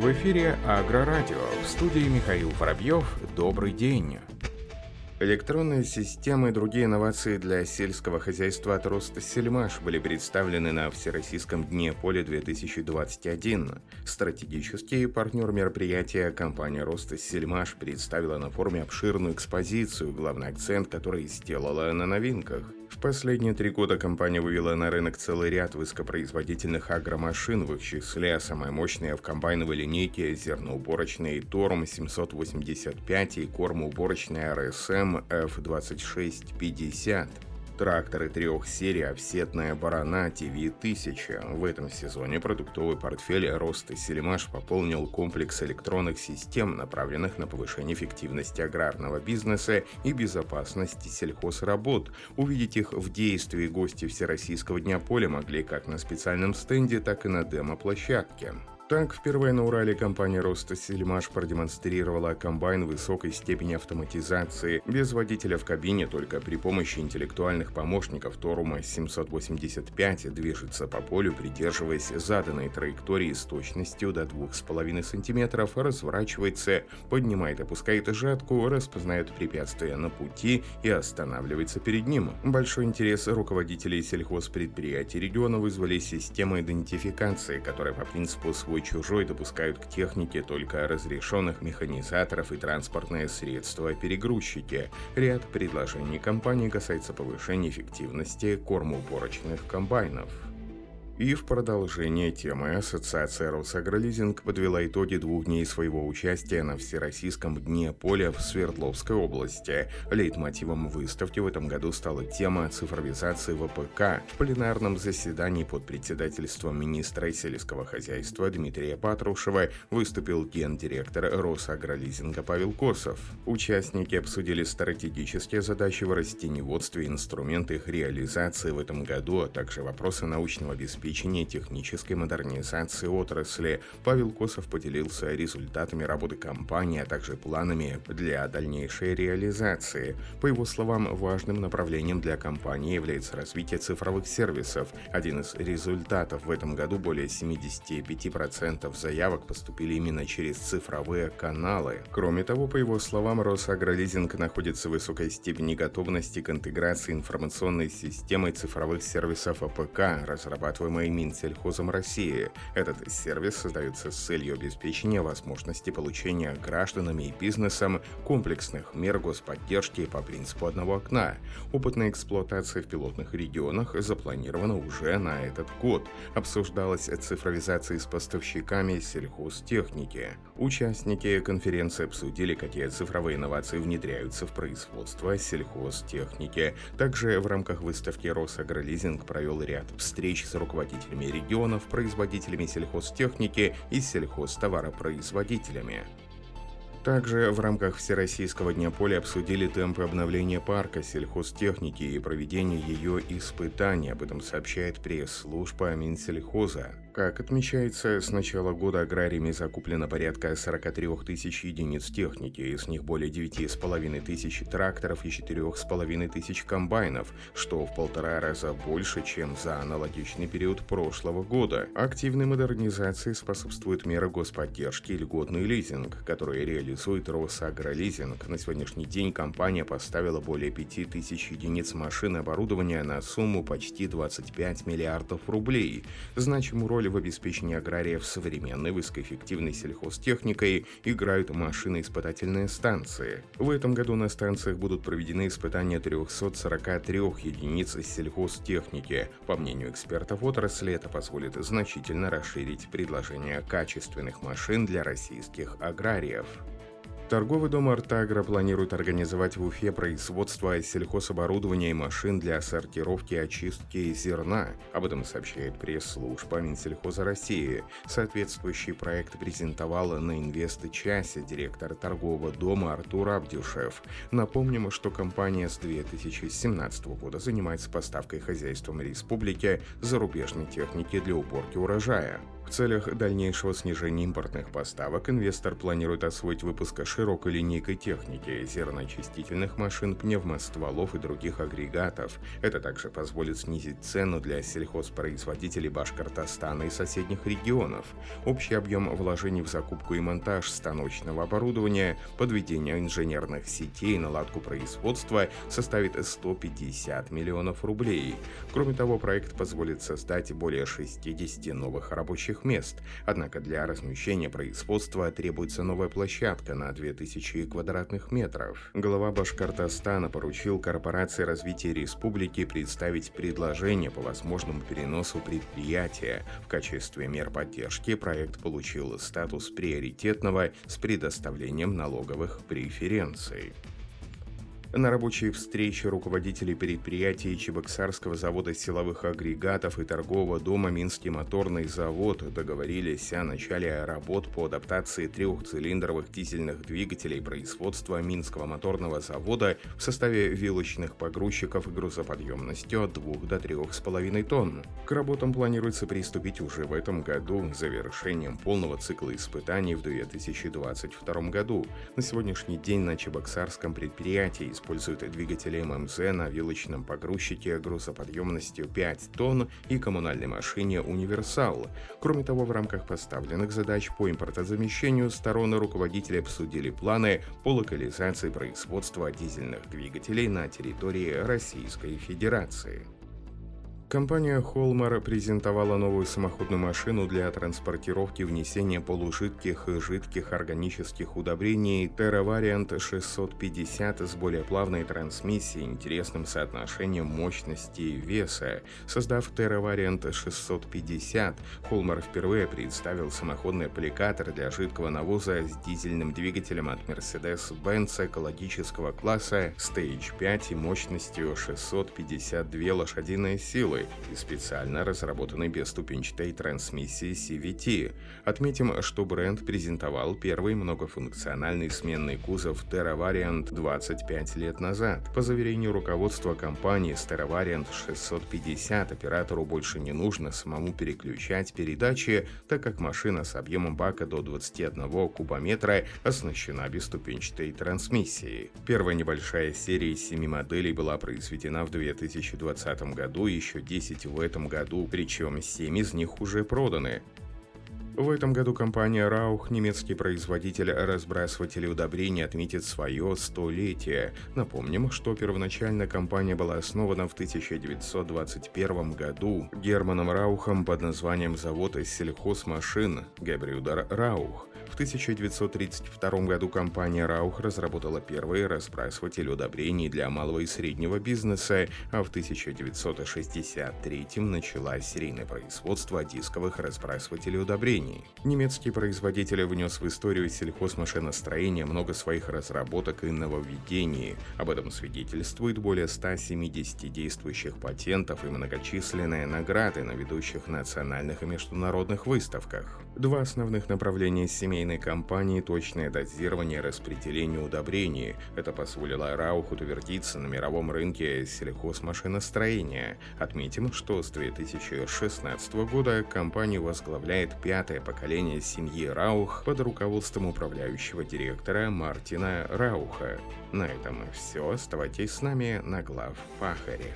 В эфире Агрорадио. В студии Михаил Воробьев. Добрый день. Электронные системы и другие инновации для сельского хозяйства от Роста Сельмаш были представлены на Всероссийском дне поля 2021. Стратегический партнер мероприятия компания Роста Сельмаш представила на форуме обширную экспозицию, главный акцент который сделала на новинках. В последние три года компания вывела на рынок целый ряд высокопроизводительных агромашин, в их числе самая мощная в комбайновой линейке зерноуборочный Торм 785 и кормоуборочная RSM F2650 тракторы трех серий «Офсетная барана TV1000». В этом сезоне продуктовый портфель «Рост и Селимаш» пополнил комплекс электронных систем, направленных на повышение эффективности аграрного бизнеса и безопасности сельхозработ. Увидеть их в действии гости Всероссийского дня поля могли как на специальном стенде, так и на демо-площадке. Так, впервые на Урале компания «Роста Сельмаш» продемонстрировала комбайн высокой степени автоматизации, без водителя в кабине, только при помощи интеллектуальных помощников Торума 785 движется по полю, придерживаясь заданной траектории с точностью до 2,5 см, разворачивается, поднимает опускает жатку, распознает препятствия на пути и останавливается перед ним. Большой интерес руководителей сельхозпредприятий региона вызвали системы идентификации, которая по принципу свой свой-чужой допускают к технике только разрешенных механизаторов и транспортные средства-перегрузчики. Ряд предложений компании касается повышения эффективности кормоуборочных комбайнов. И в продолжение темы Ассоциация «Росагролизинг» подвела итоги двух дней своего участия на Всероссийском дне поля в Свердловской области. Лейтмотивом выставки в этом году стала тема цифровизации ВПК. В пленарном заседании под председательством министра сельского хозяйства Дмитрия Патрушева выступил гендиректор Росагролизинга Павел Косов. Участники обсудили стратегические задачи в растеневодстве инструменты их реализации в этом году, а также вопросы научного обеспечения обеспечения технической модернизации отрасли. Павел Косов поделился результатами работы компании, а также планами для дальнейшей реализации. По его словам, важным направлением для компании является развитие цифровых сервисов. Один из результатов в этом году более 75% заявок поступили именно через цифровые каналы. Кроме того, по его словам, Росагролизинг находится в высокой степени готовности к интеграции информационной системы цифровых сервисов АПК, разрабатываемой инициируемой Минсельхозом России. Этот сервис создается с целью обеспечения возможности получения гражданами и бизнесом комплексных мер господдержки по принципу одного окна. Опытная эксплуатация в пилотных регионах запланирована уже на этот год. Обсуждалась цифровизация с поставщиками сельхозтехники. Участники конференции обсудили, какие цифровые инновации внедряются в производство сельхозтехники. Также в рамках выставки Росагролизинг провел ряд встреч с руководителями руководителями регионов, производителями сельхозтехники и сельхозтоваропроизводителями. Также в рамках Всероссийского дня поля обсудили темпы обновления парка сельхозтехники и проведения ее испытаний. Об этом сообщает пресс-служба Минсельхоза. Как отмечается, с начала года аграриями закуплено порядка 43 тысяч единиц техники, из них более 9,5 тысяч тракторов и 4,5 тысяч комбайнов, что в полтора раза больше, чем за аналогичный период прошлого года. Активной модернизации способствует мера господдержки и льготный лизинг, который реализует Росагролизинг. На сегодняшний день компания поставила более 5 тысяч единиц машин и оборудования на сумму почти 25 миллиардов рублей. Значимую роль в обеспечении аграриев современной высокоэффективной сельхозтехникой играют машины-испытательные станции. В этом году на станциях будут проведены испытания 343 единиц сельхозтехники. По мнению экспертов отрасли, это позволит значительно расширить предложение качественных машин для российских аграриев. Торговый дом «Артагра» планирует организовать в Уфе производство сельхозоборудования и машин для сортировки и очистки зерна. Об этом сообщает пресс-служба Минсельхоза России. Соответствующий проект презентовала на инвест-часе директор торгового дома Артур Абдюшев. Напомним, что компания с 2017 года занимается поставкой хозяйством республики зарубежной техники для уборки урожая. Целях дальнейшего снижения импортных поставок инвестор планирует освоить выпуск широкой линейкой техники, зерночистительных машин, пневмостволов и других агрегатов. Это также позволит снизить цену для сельхозпроизводителей Башкортостана и соседних регионов. Общий объем вложений в закупку и монтаж станочного оборудования, подведение инженерных сетей и наладку производства составит 150 миллионов рублей. Кроме того, проект позволит создать более 60 новых рабочих рабочих мест. Однако для размещения производства требуется новая площадка на 2000 квадратных метров. Глава Башкортостана поручил корпорации развития республики представить предложение по возможному переносу предприятия. В качестве мер поддержки проект получил статус приоритетного с предоставлением налоговых преференций. На рабочей встрече руководителей предприятий Чебоксарского завода силовых агрегатов и торгового дома Минский моторный завод договорились о начале работ по адаптации трехцилиндровых дизельных двигателей производства Минского моторного завода в составе вилочных погрузчиков грузоподъемностью от 2 до 3,5 тонн. К работам планируется приступить уже в этом году, завершением полного цикла испытаний в 2022 году. На сегодняшний день на Чебоксарском предприятии используют двигатели ММЗ на вилочном погрузчике грузоподъемностью 5 тонн и коммунальной машине «Универсал». Кроме того, в рамках поставленных задач по импортозамещению стороны руководители обсудили планы по локализации производства дизельных двигателей на территории Российской Федерации. Компания Холмар презентовала новую самоходную машину для транспортировки внесения полужидких и жидких органических удобрений Terra Variant 650 с более плавной трансмиссией, интересным соотношением мощности и веса. Создав Terra Variant 650, Холмар впервые представил самоходный аппликатор для жидкого навоза с дизельным двигателем от Mercedes-Benz экологического класса Stage 5 и мощностью 652 лошадиные силы и специально разработанной бесступенчатой трансмиссии CVT. Отметим, что бренд презентовал первый многофункциональный сменный кузов Terra Variant 25 лет назад. По заверению руководства компании с Terra Variant 650 оператору больше не нужно самому переключать передачи, так как машина с объемом бака до 21 кубометра оснащена бесступенчатой трансмиссией. Первая небольшая серия 7 моделей была произведена в 2020 году, еще 10 в этом году, причем 7 из них уже проданы. В этом году компания Раух, немецкий производитель разбрасывателей удобрений, отметит свое столетие. Напомним, что первоначально компания была основана в 1921 году Германом Раухом под названием завод сельхозмашин Габрюдер Раух. В 1932 году компания Раух разработала первый разбрасыватель удобрений для малого и среднего бизнеса, а в 1963 начала серийное производство дисковых разбрасывателей удобрений. Немецкий производитель внес в историю сельхозмашиностроения много своих разработок и нововведений. Об этом свидетельствует более 170 действующих патентов и многочисленные награды на ведущих национальных и международных выставках. Два основных направления семейной семейной компании точное дозирование и распределение удобрений. Это позволило Рауху утвердиться на мировом рынке сельхозмашиностроения. Отметим, что с 2016 года компанию возглавляет пятое поколение семьи Раух под руководством управляющего директора Мартина Рауха. На этом все. Оставайтесь с нами на глав Пахаре.